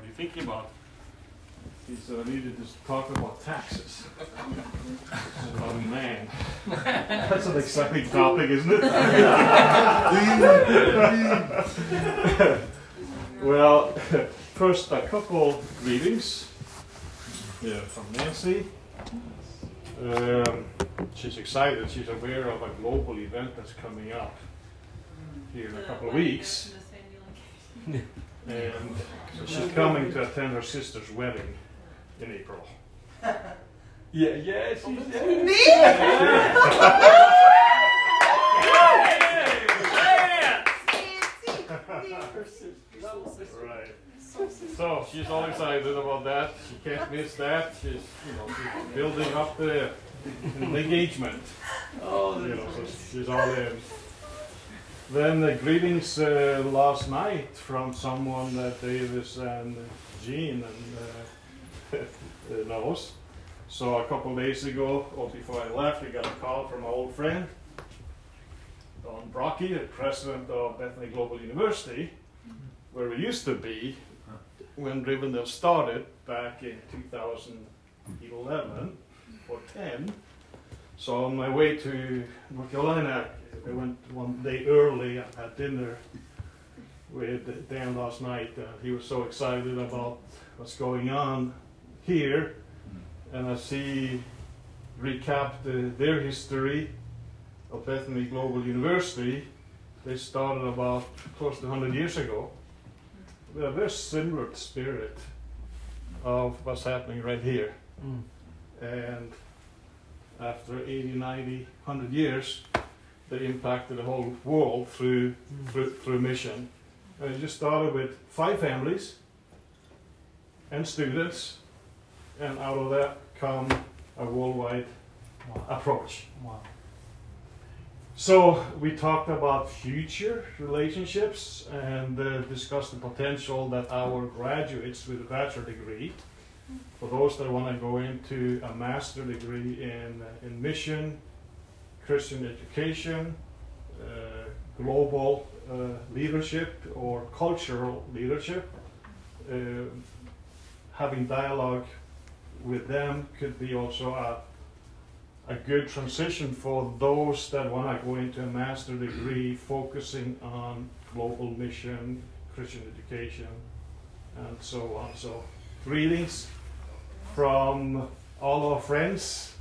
What are you thinking about? He said I needed to talk about taxes. oh man, that's an exciting topic, isn't it? well, first a couple greetings yeah, from Nancy. Um, she's excited. She's aware of a global event that's coming up here in a couple of weeks. And she's coming to attend her sister's wedding in April. Yeah, yeah, she's oh, Me? Right. So she's all excited about that. She can't miss that. She's, you know, she's building up the engagement. Oh, You know, so she's all in. Then the greetings uh, last night from someone that Davis and Jean and uh, knows. So a couple days ago, or before I left, we got a call from an old friend, Don Brocky, the president of Bethany Global University, where we used to be when Rivendell started back in 2011 or 10. So on my way to North Carolina, I went one day early and had dinner with Dan last night. He was so excited about what's going on here, and as he recapped uh, their history of Bethany Global University, they started about close to 100 years ago. With a very similar spirit of what's happening right here. And after 80, 90, 100 years, they impacted the whole world through, through, through mission. And it just started with five families and students, and out of that come a worldwide Wow. approach. Wow. So we talked about future relationships and uh, discussed the potential that our graduates with a bachelor degree, for those that want to go into a master degree in, uh, in mission, Christian education, uh, global uh, leadership or cultural leadership, uh, having dialogue with them could be also a a good transition for those that want to go into a master degree focusing on global mission, Christian education, and so on. So, greetings from all our friends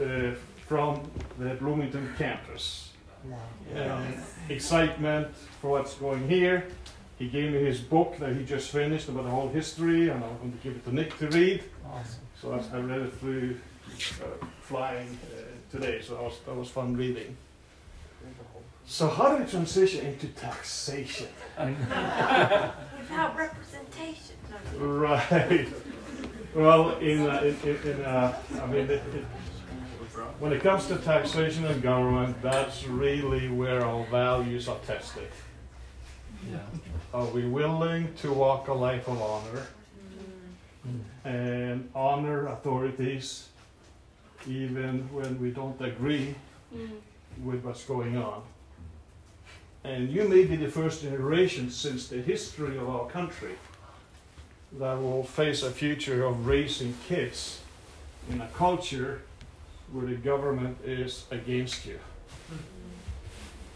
uh, from the Bloomington campus. Wow. Um, excitement for what's going here. He gave me his book that he just finished about the whole history, and I'm going to give it to Nick to read. Awesome. So I I read it through uh, flying uh, today, so that was, that was fun reading. So how do we transition into taxation? Without representation. Right. Well, in, uh, in, in, in uh, I mean, it, it, when it comes to taxation and government, that's really where our values are tested. Yeah. Are we willing to walk a life of honor Mm. and honor authorities even when we don't agree with what's going on. And you may be the first generation since the history of our country that will face a future of raising kids in a culture where the government is against you.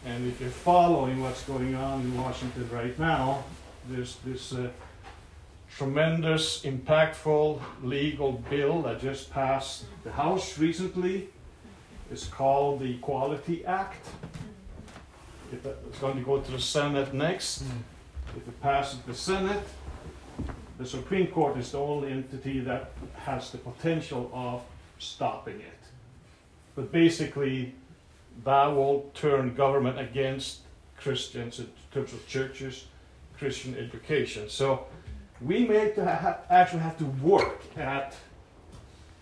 And if you're following what's going on in Washington right now, there's this uh, tremendous, impactful legal bill that just passed the House recently. It's called the Equality Act. It's going to go to the Senate next. If it passes the Senate, the Supreme Court is the only entity that has the potential of stopping it. But basically, that will turn government against Christians in terms of churches, Christian education. So we may ha- actually have to work at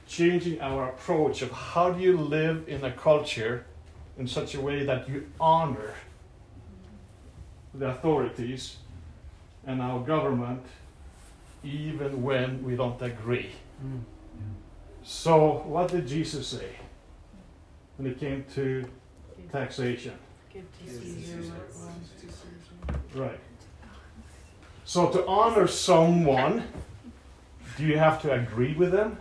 changing our approach of how do you live in a culture in such a way that you honor the authorities and our government even when we don't agree. Mm. So, what did Jesus say when it came to taxation? Give to Caesar what belongs to Caesar. Right. So to honor someone, do you have to agree with them?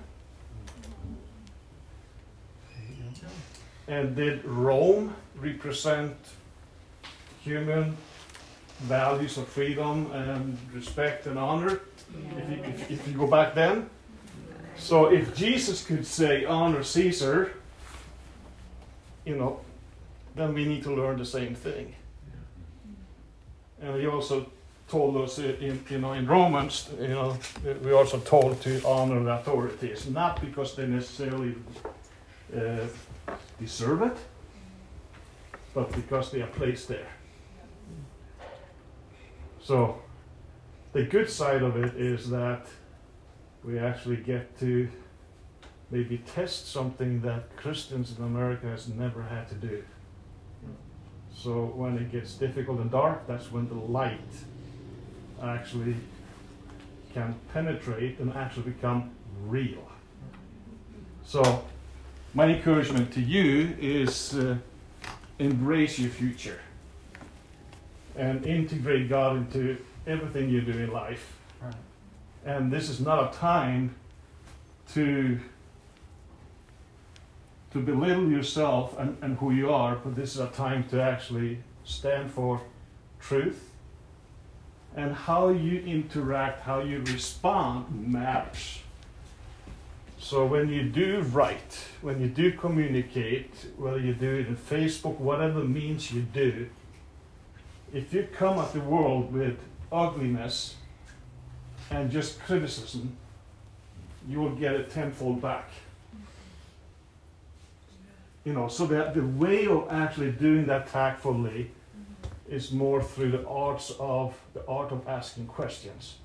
And did Rome represent human values of freedom and respect and honor? If you, if, if you go back then? So if Jesus could say, honor Caesar, you know, then we need to learn the same thing. And he also told us in, you know, in Romans, you know, we also told to honor the authorities, not because they necessarily uh, deserve it, but because they are placed there. So, the good side of it is that we actually get to maybe test something that Christians in America has never had to do. So when it gets difficult and dark, that's when the light actually can penetrate and actually become real. So my encouragement to you is uh, embrace your future and integrate God into everything you do in life. Right. And this is not a time to to belittle yourself and, and who you are, but this is a time to actually stand for truth. And how you interact, how you respond matters. So when you do write, when you do communicate, whether you do it in Facebook, whatever means you do, if you come at the world with ugliness and just criticism, you will get it tenfold back. You know, so that the way of actually doing that tactfully mm-hmm. is more through the arts of the art of asking questions.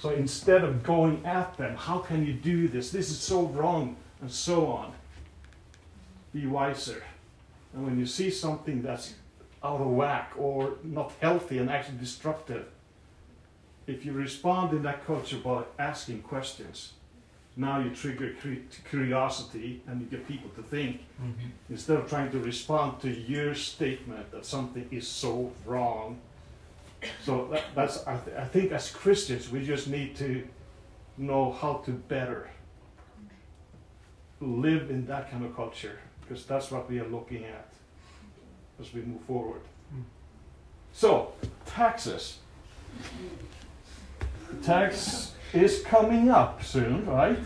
So instead of going at them, how can you do this? This is so wrong, and so on. Be wiser. And when you see something that's out of whack or not healthy and actually destructive, if you respond in that culture by asking questions, now you trigger curiosity and you get people to think Mm-hmm. instead of trying to respond to your statement that something is so wrong. So that, that's I, th- I think as Christians we just need to know how to better live in that kind of culture because that's what we are looking at as we move forward. Mm. So taxes. Tax is coming up soon, right?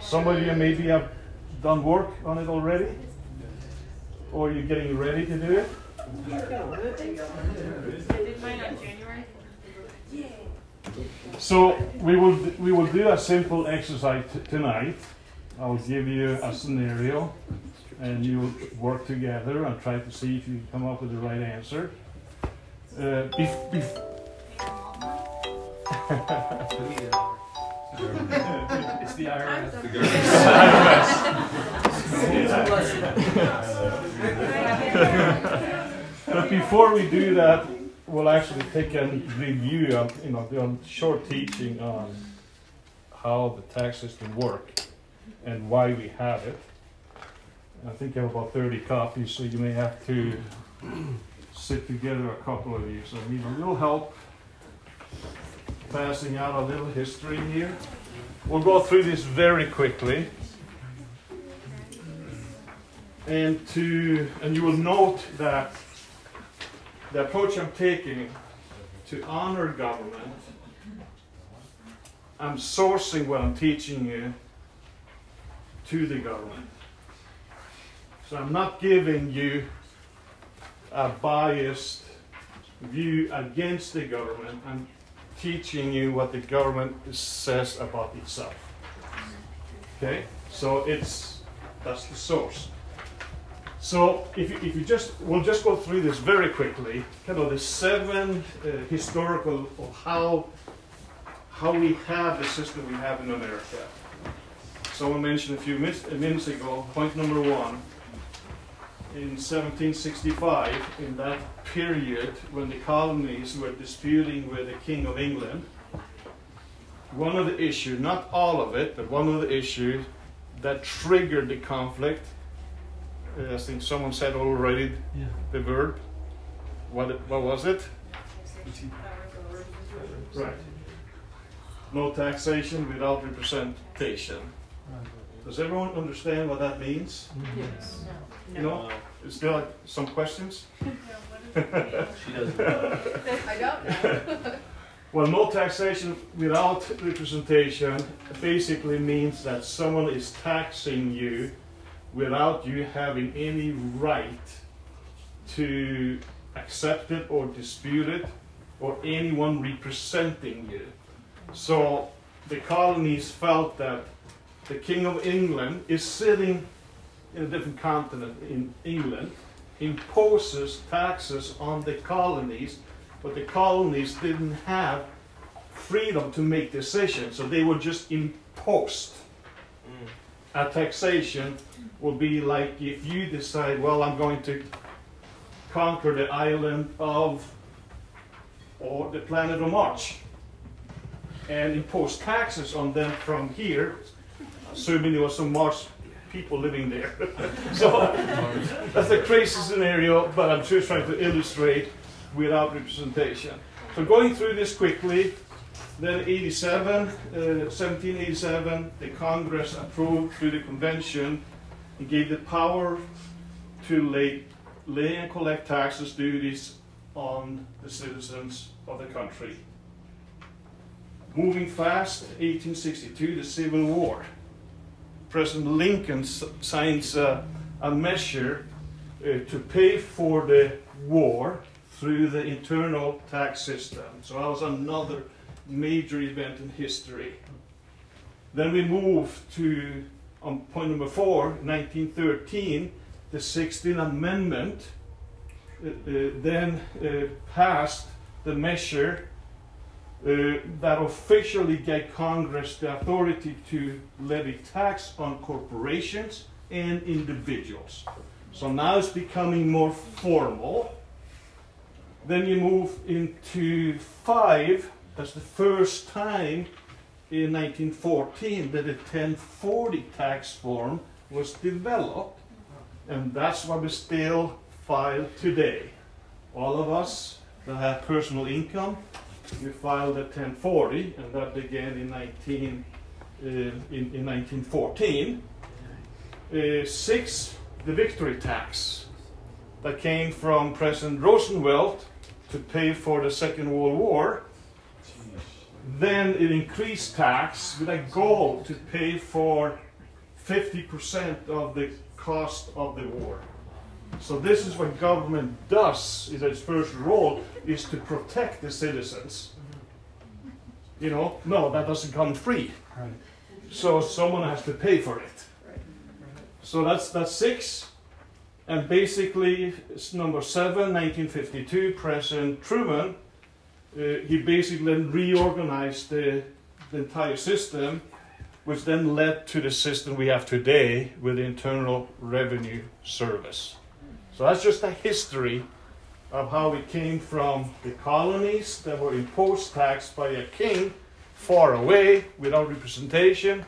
Some of you maybe have done work on it already, or you're getting ready to do it. I did mine on January. So we will we will do a simple exercise t- tonight. I'll give you a scenario, and you work together and try to see if you come up with the right answer. Uh, bef- bef- It's the IRS. But before we do that, we'll actually take a review of, you know, do a short teaching on how the tax system work and why we have it. I think I have about 30 copies, so you may have to sit together a couple of you. So I need a little help passing out a little history here. We'll go through this very quickly. And to and you will note that the approach I'm taking to honor government, I'm sourcing what I'm teaching you to the government. So I'm not giving you a biased view against the government. I'm teaching you what the government says about itself. Okay? So it's that's the source. So if you, if you just we'll just go through this very quickly, kind of the seven uh, historical of how how we have the system we have in America. Someone mentioned a few minutes, minutes ago. Point number one. In 1765, in that period when the colonies were disputing with the King of England, one of the issues, not all of it, but one of the issues that triggered the conflict uh, I think someone said already Yeah. the verb. What, it, what was it? Right. No taxation without representation. Does everyone understand what that means? Yes. You know, uh, is there like some questions? She doesn't know. I don't know. Well, no taxation without representation basically means that someone is taxing you without you having any right to accept it or dispute it or anyone representing you. So the colonies felt that the King of England is sitting in a different continent in England, imposes taxes on the colonies but the colonies didn't have freedom to make decisions, so they were just imposed. Mm. A taxation will be like if you decide, well, I'm going to conquer the island of or the planet of Mars and impose taxes on them from here, assuming there was some Mars people living there. so that's a crazy scenario, but I'm just trying to illustrate without representation. So going through this quickly, then 87, uh, 1787, the Congress approved through the convention and gave the power to lay, lay and collect taxes, duties on the citizens of the country. Moving fast, 1862, the Civil War. President Lincoln signs uh, a measure uh, to pay for the war through the internal tax system. So that was another major event in history. Then we move to on point number four, 1913, the 16th Amendment uh, uh, then uh, passed the measure uh, that officially gave Congress the authority to levy tax on corporations and individuals. So now it's becoming more formal. Then you move into five. That's the first time in 1914 that a 1040 tax form was developed, and that's what we still file today. All of us that have personal income, we filed a 1040, and that began in 19 uh, in, in 1914. Uh, six, the victory tax that came from President Roosevelt to pay for the Second World War. Then it increased tax with a goal to pay for 50% of the cost of the war. So this is what government does. Is its first role is to protect the citizens. You know, no, that doesn't come free. Right. So someone has to pay for it. So that's that's six. And basically, it's number seven, 1952, President Truman, uh, he basically reorganized the, the entire system, which then led to the system we have today with the Internal Revenue Service. So that's just a history of how we came from the colonies that were imposed tax by a king far away without representation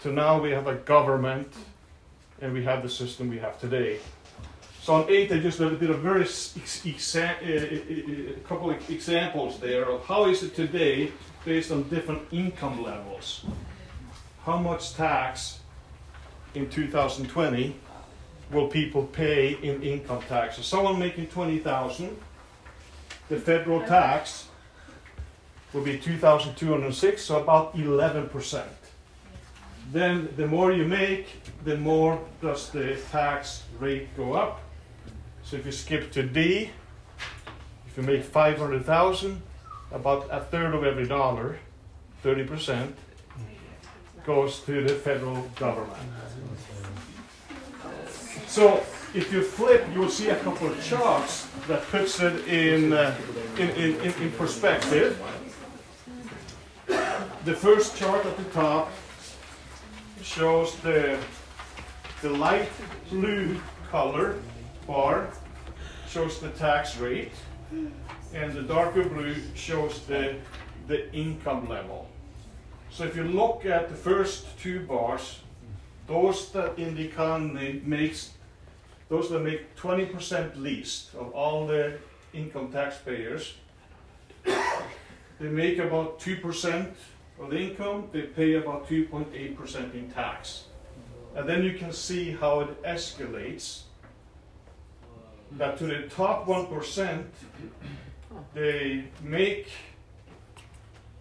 to now we have a government and we have the system we have today. So on eight, I just did a very exa- uh, uh, uh, couple of examples there of how is it today based on different income levels. How much tax in 2020 will people pay in income tax? So someone making 20,000, the federal tax will be 2,206, so about 11%. Then the more you make, the more does the tax rate go up. So if you skip to D, if you make 500,000, about a third of every dollar, 30%, goes to the federal government. So if you flip, you will see a couple of charts that puts it in, uh, in, in, in, in perspective. The first chart at the top shows the, the light blue color bar shows the tax rate and the darker blue shows the, the income level. So if you look at the first two bars, those that makes those that make 20% least of all the income taxpayers, they make about two percent of the income, they pay about two point eight percent in tax. And then you can see how it escalates. That to the top one percent, they make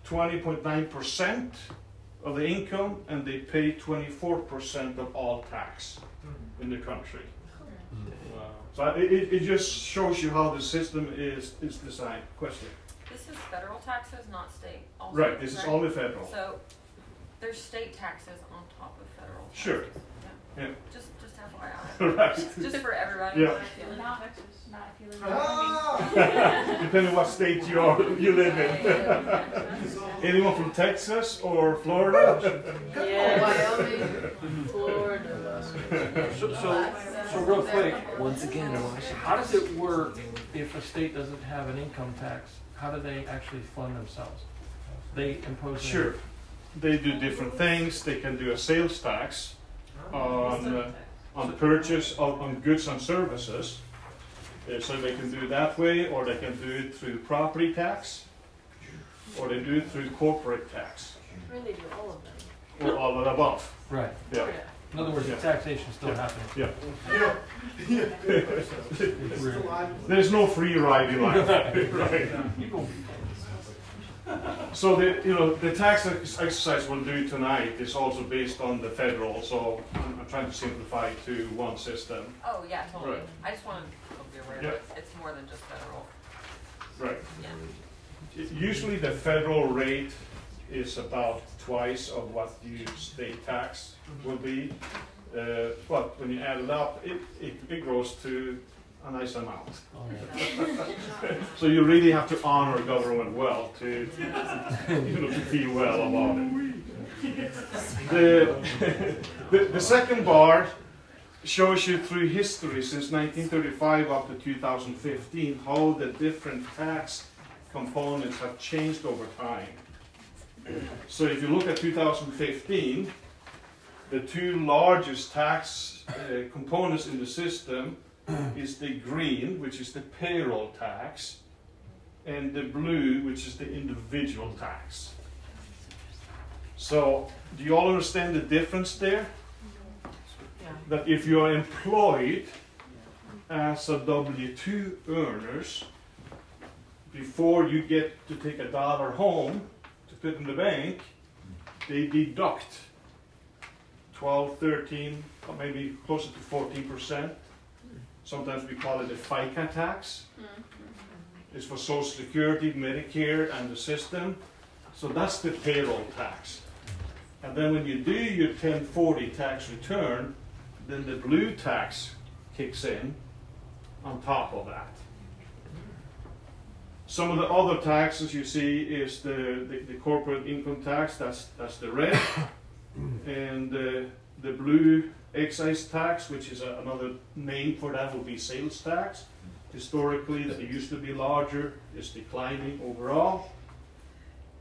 twenty point nine percent of the income and they pay twenty-four percent of all tax in the country. Hmm. So it, it, it just shows you how the system is, is designed. Question? This is federal taxes, not state. Also, Right, this is correct? only federal. So there's state taxes on top of federal. Taxes. Sure. Yeah. Yeah. Just, just FYI. Right. Just for everybody. Yeah. Not, not if you live in Wyoming. Depending what state you are, you live in. yeah, yeah. Anyone from Texas or Florida? Wyoming, Florida. So, so, so real quick, Once again, Washington. how does it work if a state doesn't have an income tax? How do they actually fund themselves? They impose. their- Sure. They do different things. They can do a sales tax on, uh, on purchase of on goods and services. Uh, so they can do it that way, or they can do it through property tax, or they do it through corporate tax, Or do all of them. or all of the above. Right. Yeah. In other words, the Yeah. taxation's still Yeah. happening. Yeah. It's weird. There's no free ride in life. right. You go. So the you know the tax ex- exercise we'll do tonight is also based on the federal. So I'm, I'm trying to simplify to one system. Oh, yeah, totally. Right. I just wanted to be aware Yeah. it's more than just federal. Right. Yeah. Usually the federal rate is about twice of what the state tax will be. Uh, but when you add it up, it, it, it grows to a nice amount. Oh, yeah. So you really have to honor government well to, you know, to feel well about it. The, the, the second bar shows you through history since 1935 up to 2015 how the different tax components have changed over time. So if you look at 2015, the two largest tax uh, components in the system is the green, which is the payroll tax, and the blue, which is the individual tax. So, do you all understand the difference there? That if you are employed as a W 2 earners, before you get to take a dollar home to put in the bank, they deduct 12, 13, or maybe closer to 14 percent. Sometimes we call it the FICA tax. Mm-hmm. It's for Social Security, Medicare, and the system. So that's the payroll tax. And then when you do your 1040 tax return, then the blue tax kicks in on top of that. Some of the other taxes you see is the, the, the corporate income tax, that's, that's the red. and the, the blue excise tax, which is a, another name for that, would be sales tax. Historically, that it used to be larger, is declining overall.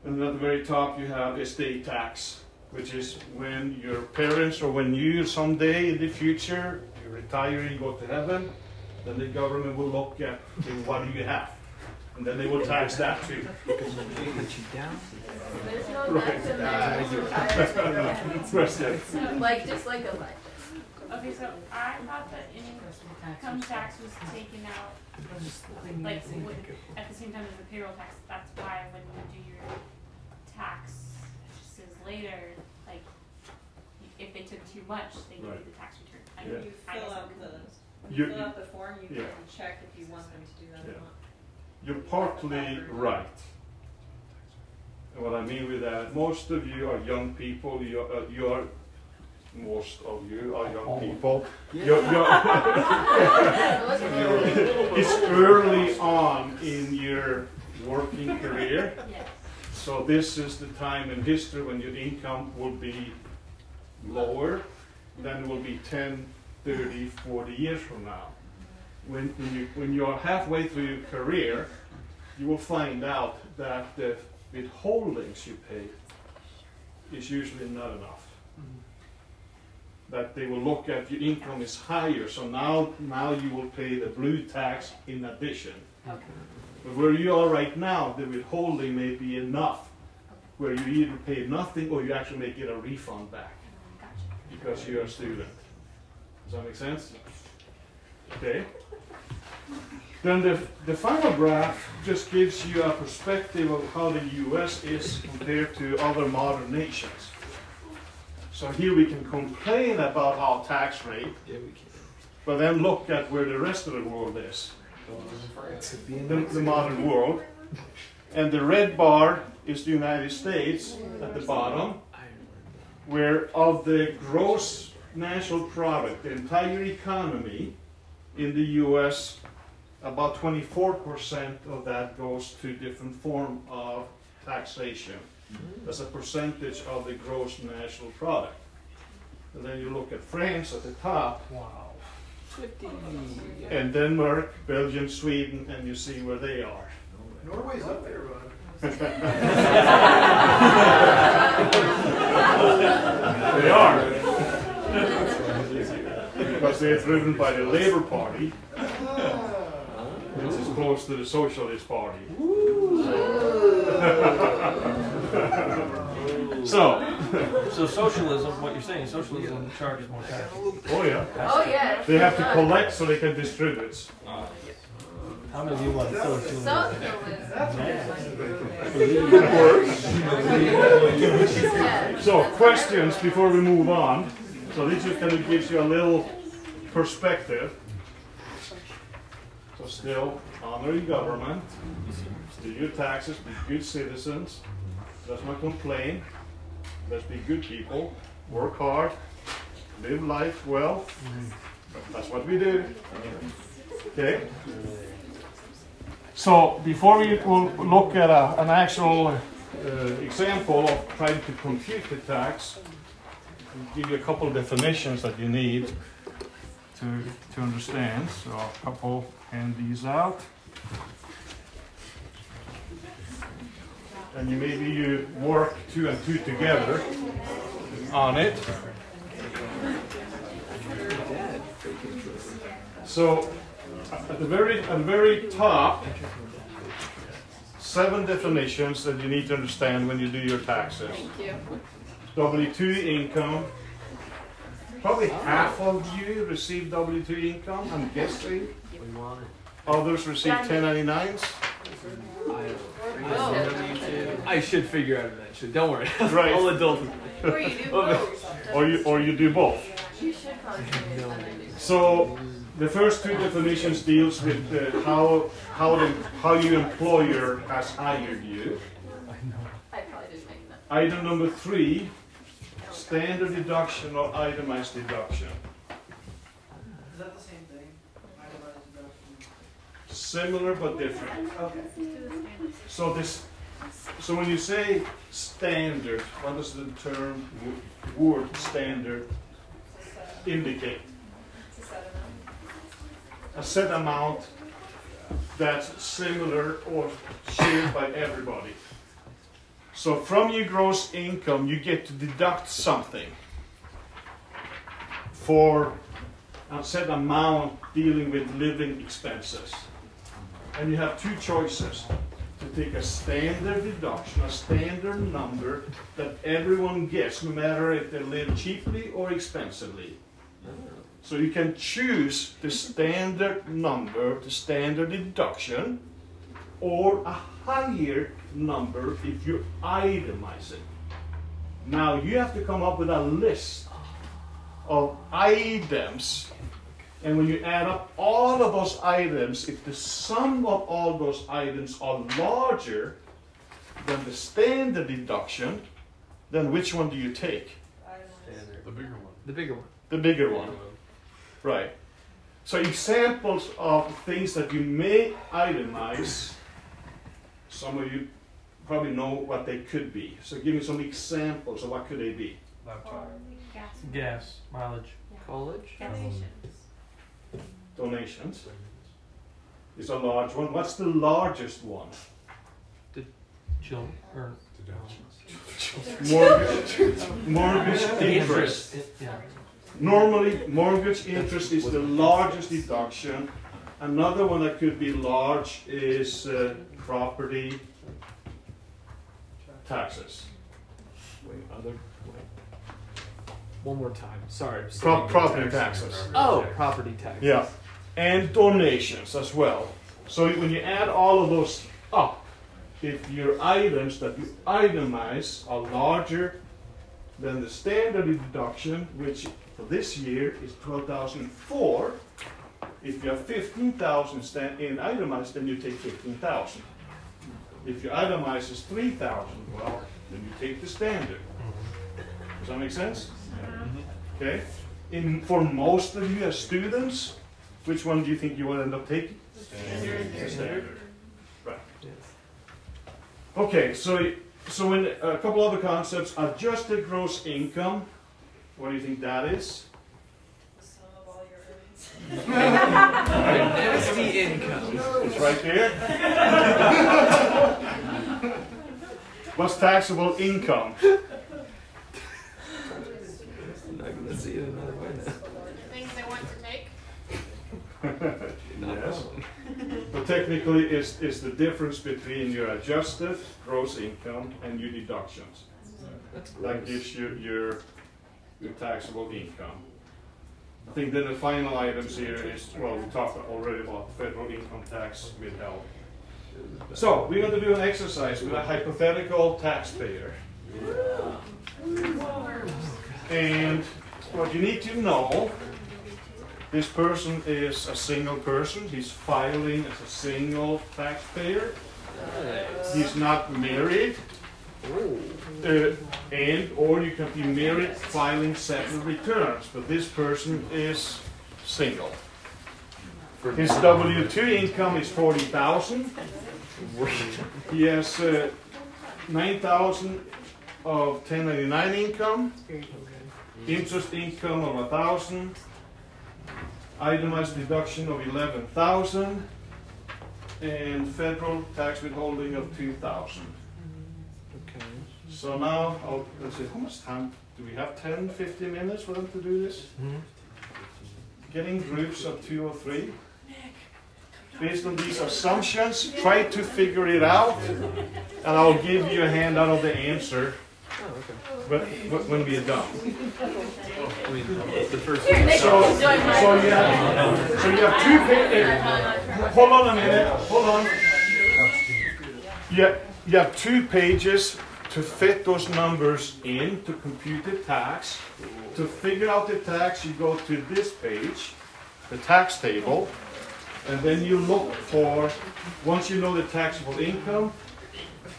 And at the very top, you have estate tax, which is when your parents or when you someday in the future you retire, you go to heaven, then the government will look at okay, what do you have, and then they will tax that too. Because they put you down, There's no Right. tax in there. Like, just like a life. Okay, so I thought that income tax was taken out, like, at the same time as the payroll tax, that's why when you do your taxes later, like, if they took too much, they give you Right. the tax return. I Yeah. You I fill guess out I'm- the, You- you fill out the form, you yeah. can check if you want them to do that Yeah. or not. You're partly right. And what I mean with that, most of you are young people. You are, uh, you are most of you are young people. You're, you're, it's early on in your working career. Yes. So this is the time in history when your income will be lower than it will be 10, 30, 40 years from now. When, when, you, when you're halfway through your career, you will find out that the withholdings you pay is usually not enough. That they will look at your income is higher, so now, now you will pay the blue tax in addition. But where you are right now, the withholding may be enough, where you either pay nothing or you actually may get a refund back because you're a student. Does that make sense? Okay. Then the, the final graph just gives you a perspective of how the US is compared to other modern nations. So here we can complain about our tax rate, Yeah, we can. but then look at where the rest of the world is, the, the modern world. And the red bar is the United States at the bottom, where of the gross national product, the entire economy in the US, about 24% of that goes to different form of taxation as a percentage of the gross national product. And then you look at France at the top, Wow. And Denmark, Belgium, Sweden, and you see where they are. Norway's up there, Ron. They are. because they're driven by the Labour Party, which is close to the Socialist Party. so, So socialism, what you're saying, socialism charges more tax. oh yeah, Oh, yeah. they have to collect so they can distribute. How many of you want socialism? Socialism. Yeah. So, questions before we move on. So, this just kind of gives you a little perspective. So, still honor your government, do your taxes, be good citizens. Let's not complain. Let's be good people. Work hard. Live life well. That's what we do. Okay? So, before we will look at a, an actual uh, example of trying to compute the tax, I'll give you a couple of definitions that you need to, to understand. So, a couple, hand these out. And you maybe you work two and two together on it. So, at the very at the very top, seven definitions that you need to understand when you do your taxes. Thank you. W-2 income. Probably half of you receive W-2 income, I'm guessing. We want it. Others receive 1099s. I should figure out eventually. Don't worry. Right. I'll adult. Or you do both. Or you, or you do both. You should probably. So the first two definitions deals with uh, how how the how your employer has hired you. I probably didn't make that. Item number three, standard deduction or itemized deduction. Is that the same thing? Itemized deduction. Similar but different. Okay. So this, so when you say standard, what does the term word standard indicate? A set amount that's similar or shared by everybody. So from your gross income, you get to deduct something for a set amount dealing with living expenses. And you have two choices to take a standard deduction, a standard number that everyone gets, no matter if they live cheaply or expensively. So you can choose the standard number, the standard deduction, or a higher number if you itemize it. Now you have to come up with a list of items and when you add up all of those items, if the sum of all those items are larger than the standard deduction, then which one do you take? The bigger one. The bigger one. The bigger one. Right. So examples of things that you may itemize, some of you probably know what they could be. So give me some examples of what could they be. Gas. Gas, mileage. College. Donations. Donations is a large one. What's the largest one? Children, or Mortgage, mortgage interest. Yeah. Normally, mortgage interest is the largest deduction Another one that could be large is uh, property taxes. Wait, other. Wait. One more time. Sorry. I'm Pro- property in taxes. Oh, property taxes. Yeah, and donations as well. So when you add all of those up, if your items that you itemize are larger than the standard deduction, which for this year is twelve thousand four, if you have fifteen thousand stand in itemized, then you take fifteen thousand. If your itemize is three thousand, well, then you take the standard. Does that make sense? Mm-hmm. Okay. In for most of you as students, which one do you think you will end up taking? Standard. Right. Yes. Okay, so so in a couple other concepts, adjusted gross income. What do you think that is? The sum of all your earnings. There's the income. It's right there. What's taxable income? I'm not gonna see it another way now. Things they want to take. Not Yes. But technically, it's, it's the difference between your adjusted gross income and your deductions. That's That gives you your, your taxable income. I think then the final items here is, well, we talked already about federal income tax withheld. So, we're going to do an exercise with a hypothetical taxpayer. And what you need to know, this person is a single person, he's filing as a single taxpayer, Nice. he's not married, Oh. uh, and or you can be married filing separate returns, but this person is single. His W two income is forty thousand. He has uh, nine thousand of ten ninety nine income, interest income of a thousand, itemized deduction of eleven thousand, and federal tax withholding of two thousand. Okay. So now, I'll, let's see, how much time, do we have 10, 15 minutes for them to do this? Hmm. Getting groups of two or three? Based on these assumptions, try to figure it out, and I'll give you a handout of the answer Oh, okay. but, but when we are done. I mean, the first. Here, So, so you have, so you have two pages, eh, hold on a minute, hold on. Yeah, you have two pages to fit those numbers in to compute the tax. To figure out the tax, you go to this page, the tax table, and then you look for, once you know the taxable income,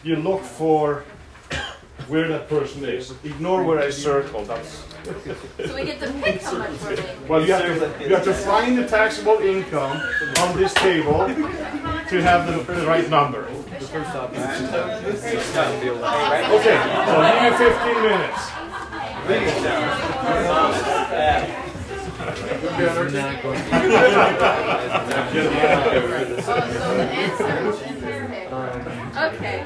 you look for where that person is. Ignore where I circled, that's, So we get to pick how much we're making. well, you have to, you have to find the taxable income on this table to have the, the right number. The first option is to feel like. Okay, so give you fifteen minutes. We're not going to. So the answer is in this paper. Okay.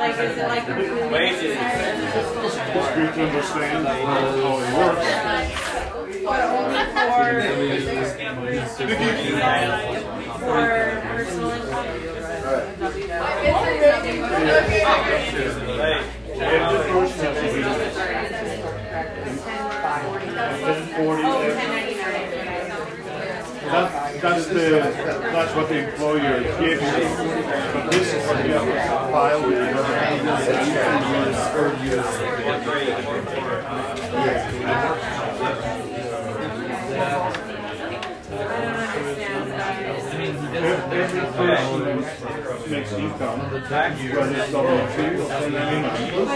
wages? It's good to understand how it works. But only for Hey, If the person has to be ten forty, that, that's the, that's what the employer gives you. But this is what you file with person makes income, whether it's W two or ten ninety-nine. But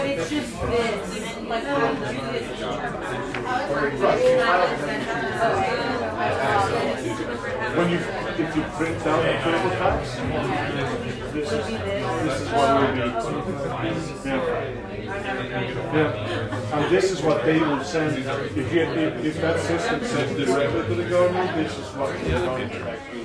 it's just this, like, how do you do this oh, When you, if you print out the critical tax, this is, this is what will be. Yeah. Yeah, and this is what they will send, if you, if, if that system sends directly to the government, this is what the government actually.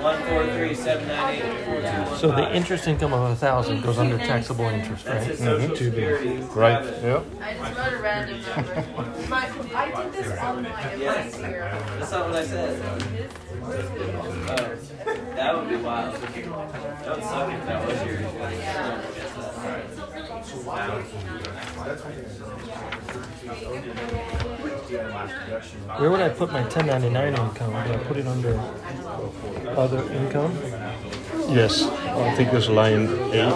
nine eight four two one. So the interest income of a thousand goes under taxable interest, That's right? his social To be- security. Right, yep. I just wrote a random number. My, I did this online, it was here. That's not what I said. Oh, that would be wild. That would suck if that was yours. Where would I put my ten ninety-nine income? Do I put it under other income? Yes, I think there's line eight.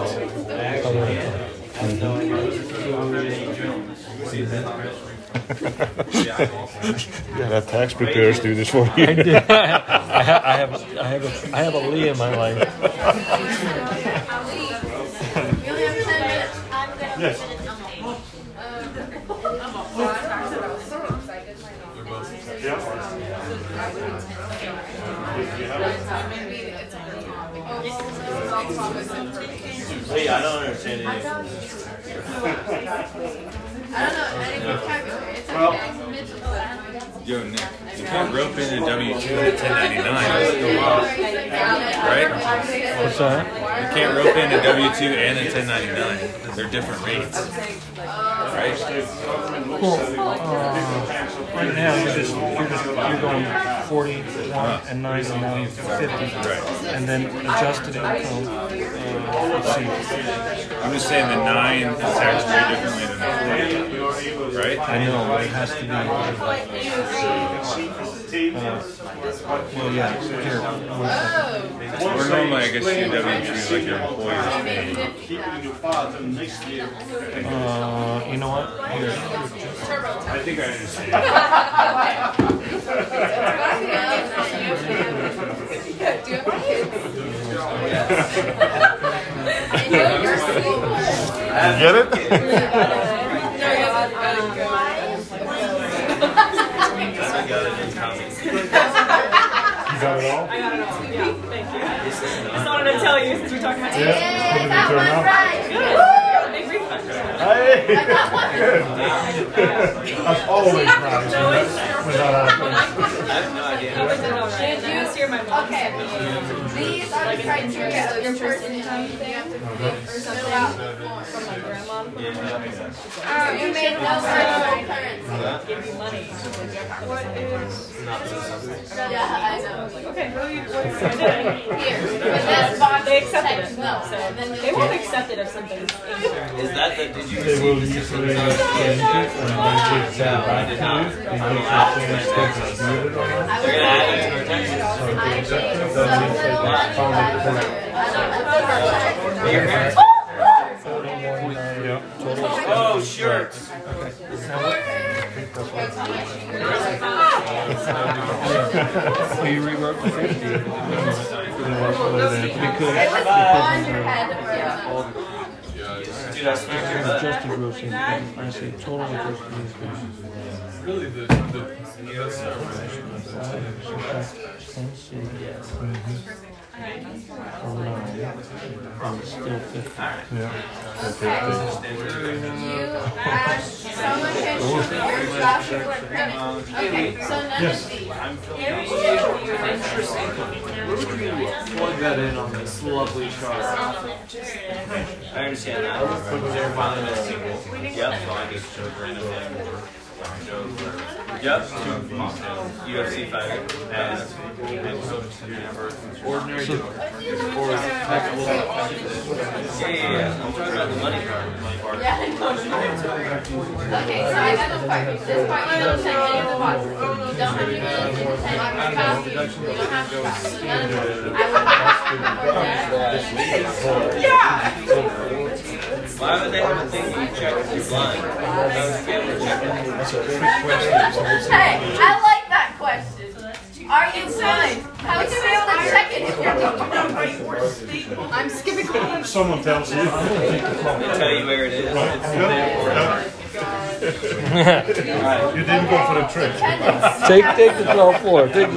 Other income. Yeah, that tax preparers do this for you. I. I have, I have, I have, a, I have a Lee in my life. Yes. Wait, I don't understand any of this. I don't know any vocabulary, it's Well- okay. Mitchell said. Yo, Nick, you can't rope in a W two and a ten ninety nine, Right? What's that? You can't rope in a W two and a ten ninety nine. They're different rates, right? Well, uh, right now you're just you're just you're going forty one and nine and now fifty, and then adjusted income. Uh. I'm just saying the nine is taxed very differently than the forty, right? I know it has to be. Uh, well, yeah. Here, where's that? Or normally, I guess your W two like your employees pay. Keep it in your file till next year. Uh, you know what? Here. I think I understand. Get it? I got it in common. You got it all? Thank you. I Just wanted to tell you since we're talking about Yeah. How did it turn out? Hey, always? Okay, these are the criteria of income, fill out. From my grandma. You made no virtual currency. Give you money. What is? Yeah, I know. Okay, do you? Here, They accepted text it, no, they won't accept it if something's. Is that the, did you receive? usually change it and then they send it back to you. And you can change things as needed or not. They're gonna add it to our taxes. So if they I accept made it, so then they say little money it's found last correct. year. I don't know. Your parents? Yeah. Oh, shirts. So you rewrote the fifty. It was on your head or Dude, I smacked your butt. Adjusted gross income. I see total adjusted income. really the, the, Let's see. Oh, nine. Oh, it's still fifty. Yeah. You add, someone can shoot your job permit. Okay, so none of these. Plug that in on this lovely chart. I understand that. They're finally missing. Yep, so I just showed random thing. Yep. UFC fighter. And ordinary. So- or taxable. Yeah, yeah, yeah. I'm talking about the money part. Yeah, I know. Okay, so I got the part. This part you don't check any of the boxes. You don't have to really check your spouse. You don't have to. None of them. I would Why would they have a thing you check if you're blind? I would be able to check that. That's a trick question. Hey, I like that question. Are you blind? How would you be able to check it if you're blind? I'm skipping. Someone tells you. They tell you where it is. It's there. You didn't go for the trick. Take take the 12 floor. Take the,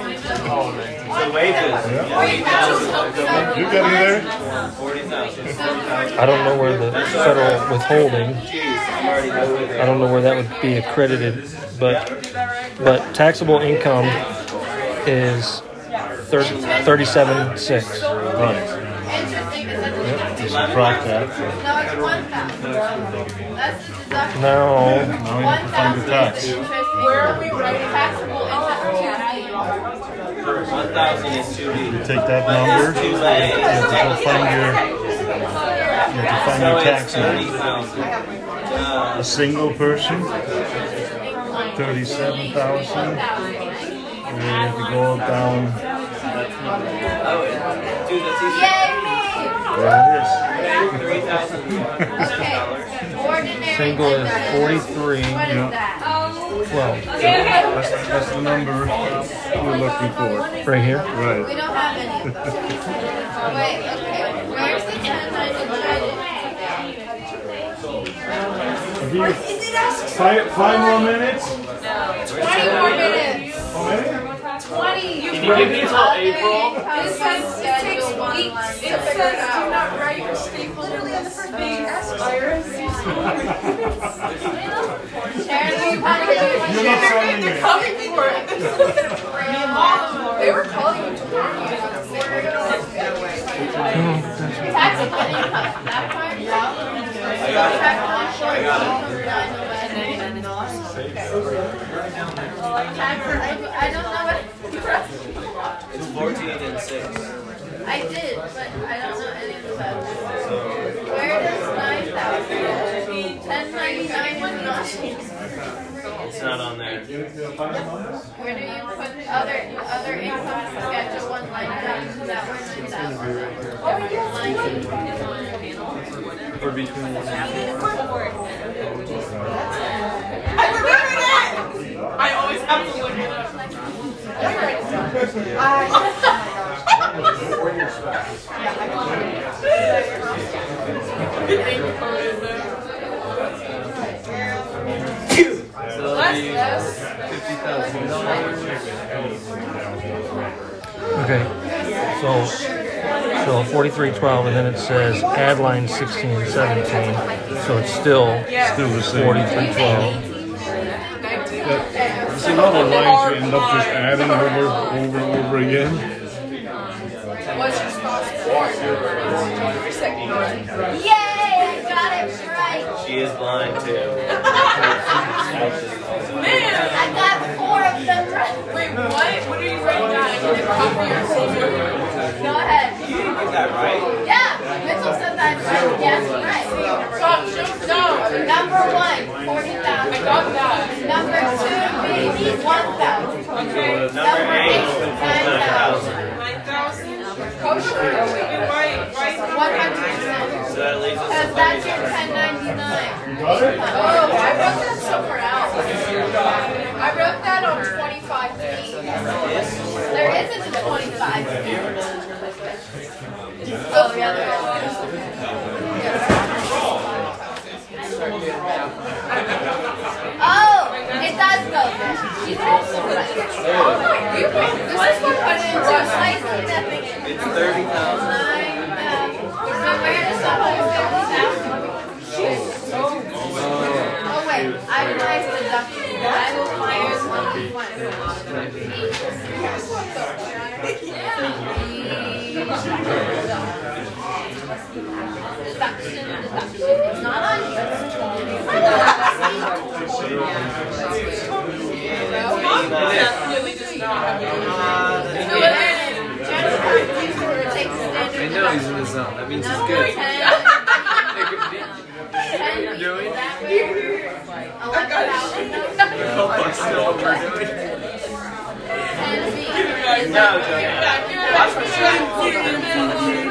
Wages, salaries, tips, and taxes. So wages. Forty thousand. You got in there? Forty thousand. I don't know where the federal withholding. I'm already halfway I don't know where that would be accredited, but but taxable income is thirty-seven six. Interesting, is that the You subtract that. No, it's one thousand. That's the deduction. No, Now you have to find the tax. Where are we writing taxable interest? You take that number, you have to find your, you have to find your tax number. A single person, thirty-seven thousand, and you have to go down. There it is. Single is forty-three. Yep. Oh, 12. That's, that's the number we're looking for. Right here? Right. We don't have any. Wait, okay. Where's the 10 Five, five more minutes? No. 20 more minutes. 20. You Can give me until April? Says it takes weeks. It says do not write your staple in this They're coming for it. They were calling you to warn you. That. I don't know it's fourteen and six. I did, but I don't know any of the rest. Where does nine thousand? Ten ninety-nine one nine. It's not on there. Where do you put other, other income schedule one line item? That where nine thousand? Oh, yes. Or between one I remember that! I always have to look it up. Okay. So so forty-three twelve, and then it says add line sixteen and seventeen. So it's still Still the same. forty-three twelve. There's a lot of lines you end up just adding over, over, and over again. What's your score? Yay! I got it right. She is blind too. Man, I got four of them right. Wait, what? What are you writing down? I need to copy your Go ahead. You get that right? Yeah, Mitchell said that. Yes, right. So, no, number one, forty thousand. I got that. Number two, maybe one thousand. Okay. Number eight, nine nine thousand. thousand. Nine thousand. Kosher. Right, right. One hundred percent. So that leaves us Because that's your ten ninety nine. Oh, I wrote that somewhere else. I wrote that on twenty-five feet. There isn't a twenty-five feet. Oh. Oh, it does go there. She's also right. Oh my, you put, this is what put it. It's thirty thousand. Deduction, deduction. It's not on here. Really just not. I know he's in the zone. That means he's good. You're doing? Help us know what we're doing. No, Joe. Watch me Give it to Lizzie.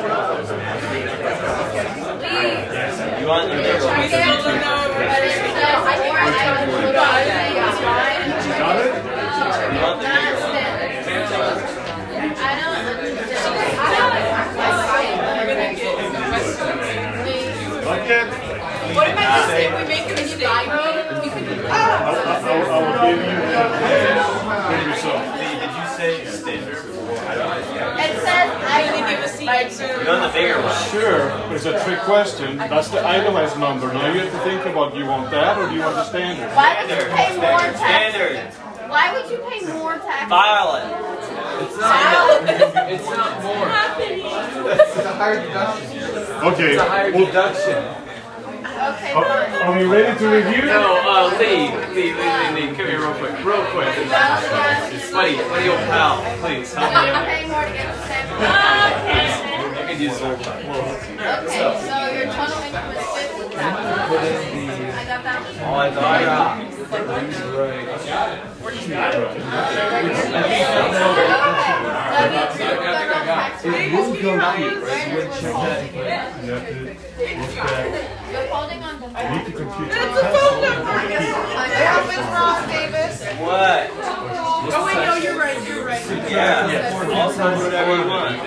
want the bigger one? But it says or items would be Got it? You want the bigger one? I don't understand. Like it? What if I just say we make a mistake? You could I, I, I will- give you that. Give yourself. Did you say standard before? I don't know. It says I only give a seat. You want the bigger one? Sure, it's a trick question. That's the itemized number. Now you have to think about, do you want that or do you want the standard? Why would you pay more tax? Standard. Why would you pay more tax? File it. It's not. It's not more. It's a higher deduction. Okay. It's a higher deduction. Okay, Are, fine. are we ready to review? No, uh, Lee, Lee, Lee, Lee, Lee, come here real quick, real quick. Buddy, buddy, old pal, please help Don't me. pay more to get the same. I could use a little. Okay, so your total income is fifty thousand. Put in the. I got that. Oh, I thought I got. It will go? You check that. You have to holding on. You need to compute the It's a phone number. I Yeah, what's wrong, Davis? What? Oh, wait, no, you're right, you're right. Yeah. Also, whatever you want.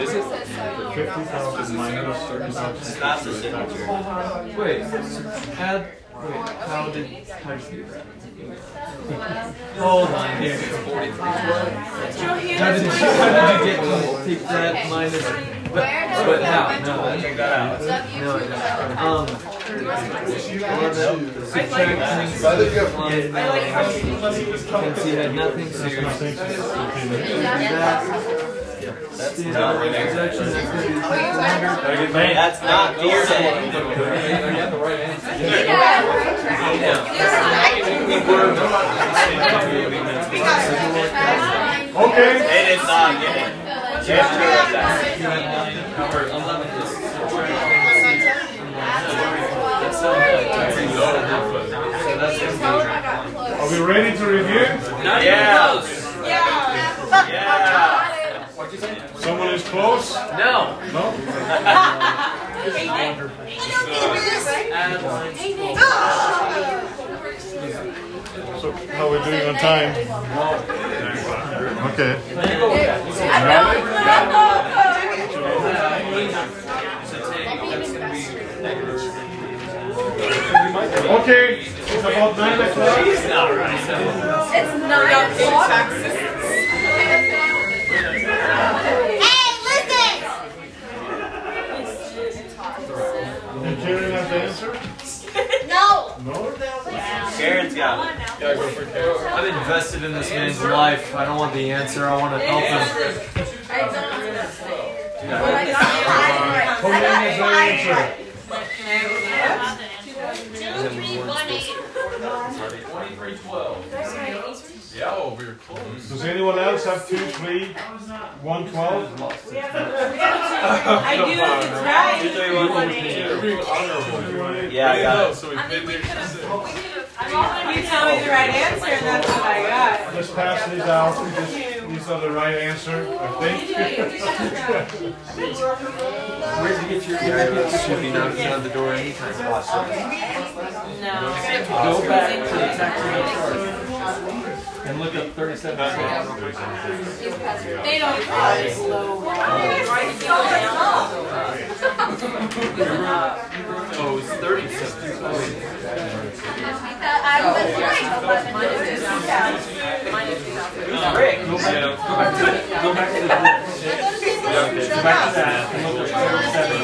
thousand minus. That's signature. Wait, add. Wait, how did. How did you do that? Hold on here. How did you, how did you get to take that minus. But, but how? No, Check that out. no, no. Um. Subtracting. Since you had nothing, so you're that. Standard deduction is gonna be four hundred. That's not hearsay. I got the right answer. Okay. They did not get it. Jeff chose that. You had nothing covered. Eleven. Are we ready to review? Yeah. Yeah. Yeah. Someone is close? No. No? Add line. So how are we doing on time? Okay. Okay, it's about nine o'clock. It's nine o'clock. Hey, listen! Did Karen have the answer? No! No? Karen's got it. I'm invested in this man's life. I don't want the answer. I want to help him. Karen has the answer. Yeah, oh, we were close. Does anyone else have two, three, one, twelve? I do if it's right. Two, three, one, one, two. Every honorable. Yeah, I got it. So we paid the You tell me the right answer and that's what I got. Let's pass these out. These- These are the right answer, I think. Where'd you get your ticket? Should be knocking on the door anytime. No. Go back to the tax rate chart. And look up thirty-seven. They don't call it slow. Oh, it's thirty-seven. I was right, eleven minus two thousand. Um, Rick. Go back, go back to, go back to the. Go back to that and look up thirty-seven.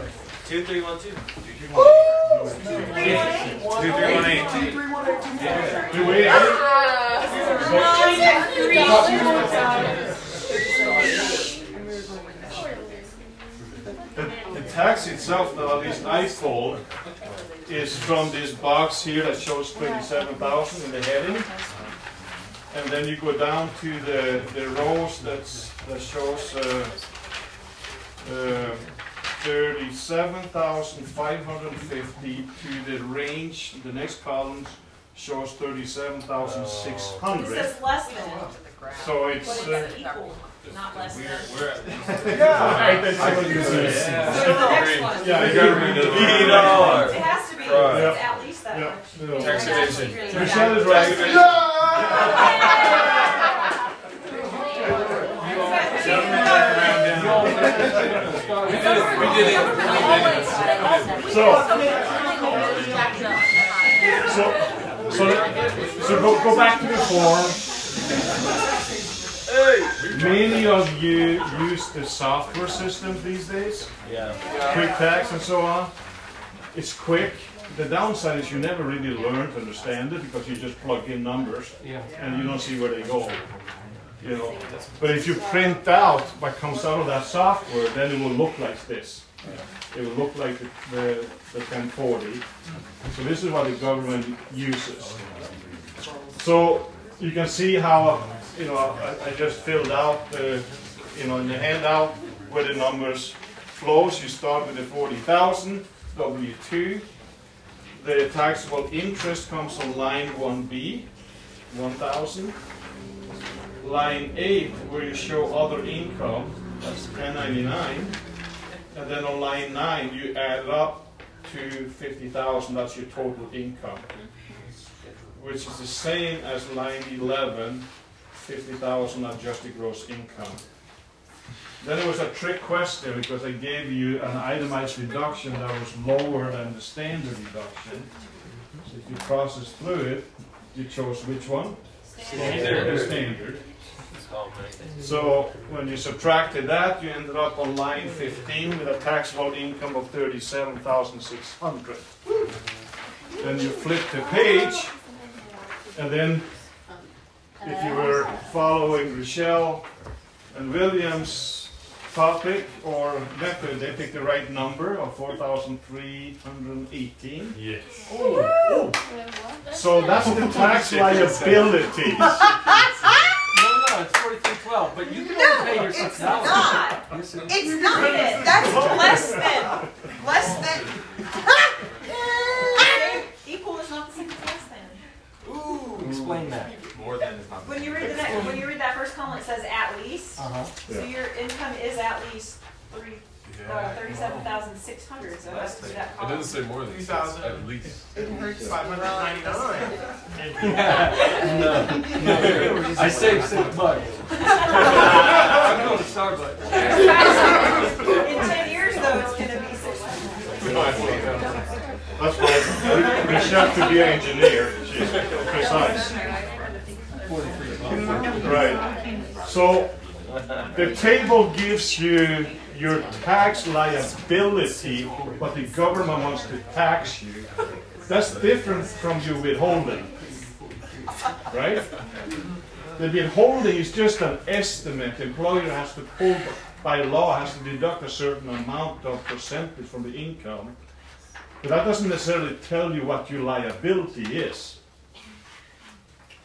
Two, three, one, two. Two, three, one, eight. Do we? The, the tax itself, though, at least I pulled, is from this box here that shows thirty-seven thousand in the heading. And then you go down to the, the rows that's, that shows, uh, uh, thirty-seven thousand five hundred and fifty to the range, the next column shows 37,600. It hundred. says less than, So it's, it uh, says equal, not less than. yeah, I- that's what it is. So the next one. Yeah, you gotta read Eighty it. It has to be, it's Right. at least that Yeah. much. Yeah. Tax evasion. Michelle is right. So, so, so, so go, go back to the form. Many of you use the software systems these days, Yeah. QuickTax and so on. It's quick. The downside is you never really learn to understand it because you just plug in numbers Yeah. and you don't see where they go. You know, but if you print out what comes out of that software, then it will look like this. It will look like the, the, the 1040. So this is what the government uses. So you can see how, you know, I, I just filled out, the, you know, in the handout where the numbers flows. You start with the 40,000 W2. The taxable interest comes on line 1B, 1,000. Line 8, where you show other income, that's 1099. And then on line 9, you add up to 50,000, that's your total income. Which is the same as line 11, 50,000 adjusted gross income. Then it was a trick question because I gave you an itemized deduction that was lower than the standard deduction. So if you process through it, you chose which one? Standard. The standard. So when you subtracted that, you ended up on line 15 with a taxable income of 37,600. Then you flip the page, and then if you were following Rochelle and Williams' topic or method, they picked the right number of 4,318. Yes. So that's the tax liabilities. No, no, it's but you can only pay your six dollars. Not, Yes, it is. it's not, that's less than, less than. Equal is not the same as less than. Ooh. Explain that. More than is not. When you read the next, when you read that first column, it says at least. Uh-huh. So your income is at least three, uh, thirty-seven thousand six hundred, so it has to be that It column. doesn't say more than. It says At least. five hundred ninety-nine. I saved six bucks. I'm going to Starbucks. In ten years though, it's gonna be six hundred. That's why Michelle could be an engineer. She's precise. Right. So the table gives you your tax liability, what the government wants to tax you. That's different from your withholding. Right? The withholding is just an estimate. The employer has to pull, by law, has to deduct a certain amount of percentage from the income. But that doesn't necessarily tell you what your liability is. Do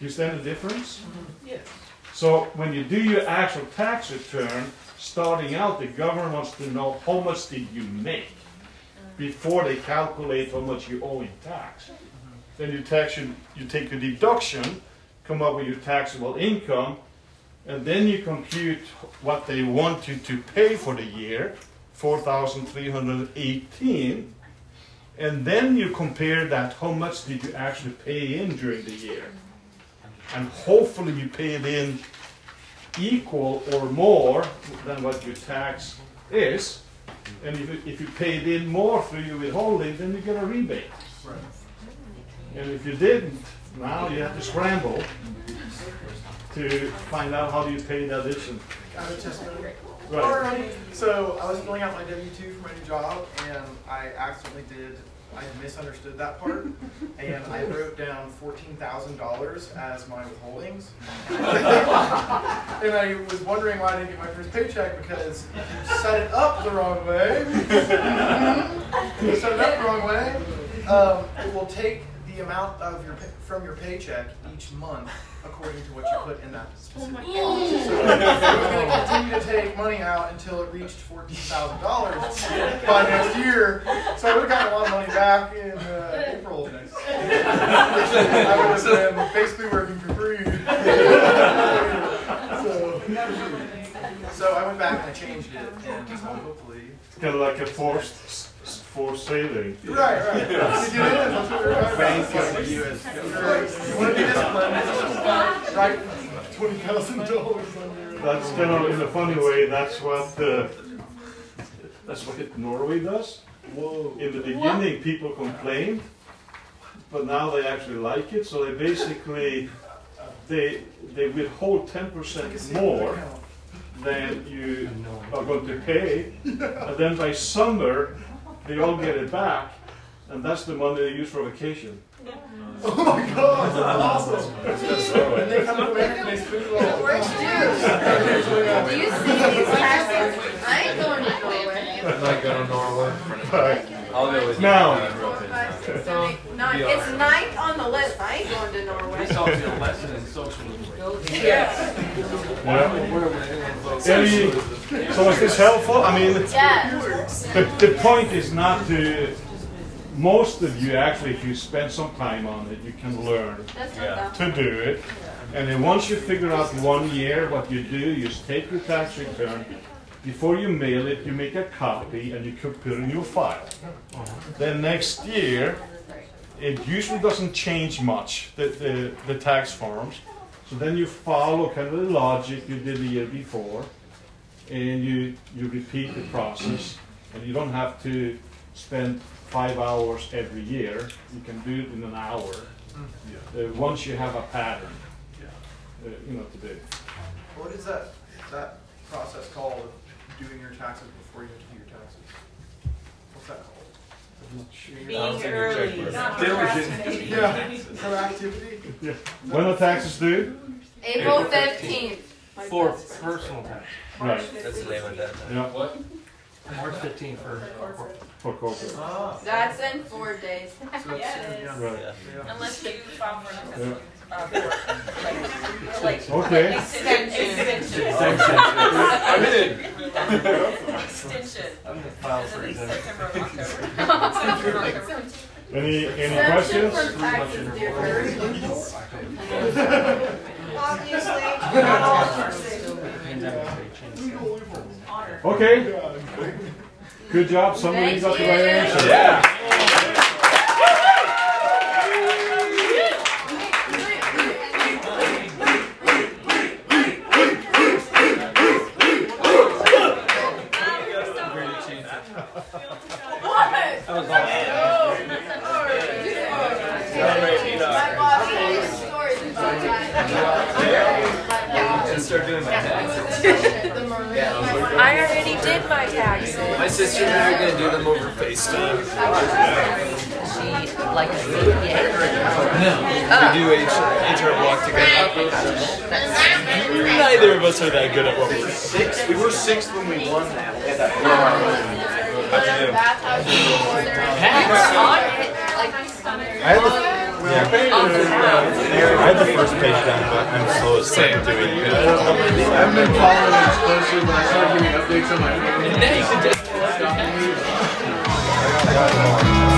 you understand the difference? Yes. So when you do your actual tax return, starting out, the government wants to know how much did you make before they calculate how much you owe in tax. Then you tax you, you take a deduction, come up with your taxable income, and then you compute what they want you to pay for the year, 4,318, and then you compare that how much did you actually pay in during the year. And hopefully you paid in equal or more than what your tax is. And if you, if you paid in more through your withholding, then you get a rebate. And if you didn't, now you have to scramble to find out how do you pay the addition. I have a testimony. Right. Alright. So I was filling out my W two for my new job, and I accidentally did. I misunderstood that part, and I wrote down fourteen thousand dollars as my withholdings. and I was wondering why I didn't get my first paycheck because you set it up the wrong way, you set it up the wrong way, um, it will take the amount of your from your paycheck each month according to what you put in that specific account. So it was going to continue to take money out until it reached fourteen thousand dollars by next year. So I would have gotten a lot of money back in uh, April. I would have been basically working for free. so, so I went back and I changed it, and hopefully. It's kind of like a forced, forced saving. Right, right. It is. That's what we're talking about. You want to be disciplined, right? Twenty thousand dollars. That's kind of in a funny way. That's what uh, that's what Norway does. Whoa. In the beginning, people complained, but now they actually like it. So they basically they they withhold ten percent more than you are going to pay, and then by summer they all get it back, and that's the money they use for vacation. Oh my god, that's awesome. and they come away and they spend it all. Where's Do you see these taxes? I ain't going to Norway. I'm not going to Norway. I'll go with you. Now- real quick. Five, six, seven, eight, nine. It's ninth on the list. I ain't going to Norway. This also a lesson in socialism. Yeah. Any, so is this helpful? I mean, Yes. the, the point is not to. Most of you actually, if you spend some time on it, you can learn Yeah. to do it. And then once you figure out one year what you do, you just take your tax return. Before you mail it, you make a copy and you can put it in your file. Then next year, it usually doesn't change much, the, the, the tax forms. So then you follow kind of the logic you did the year before, and you, you repeat the process. And you don't have to spend five hours every year. You can do it in an hour. Uh, once you have a pattern, uh, you know, to do. What is that, that process called, doing your taxes before you have to do your taxes? What's that called? Being early. Diligent. Yeah, proactivity? Yeah. When are taxes due? April fifteenth. For personal tax. Right. That's the name of that. Yeah, What? March fifteenth for. for corporate. Ah. That's in four days. So it's- yeah. Right. Yeah. Unless you file for an Yeah. Uh, for, like, Okay. extension. I'm in. Extension. I'm gonna file for it. September October? October. Any, any questions? from taxes, dear bird. Obviously, not all of. Okay. Good job, somebody got the right answer. Yeah. Sister and I are gonna do them over FaceTime. She, like, yeah. No. We do H HR block together. Neither of us are that good at what we do. Six, we were sixth when we won that. We had that How'd you do? We're on it. Like, I had the, I had the first page down, but I'm slow as fuck doing it. I've been following it closely but I started getting updates on my phone.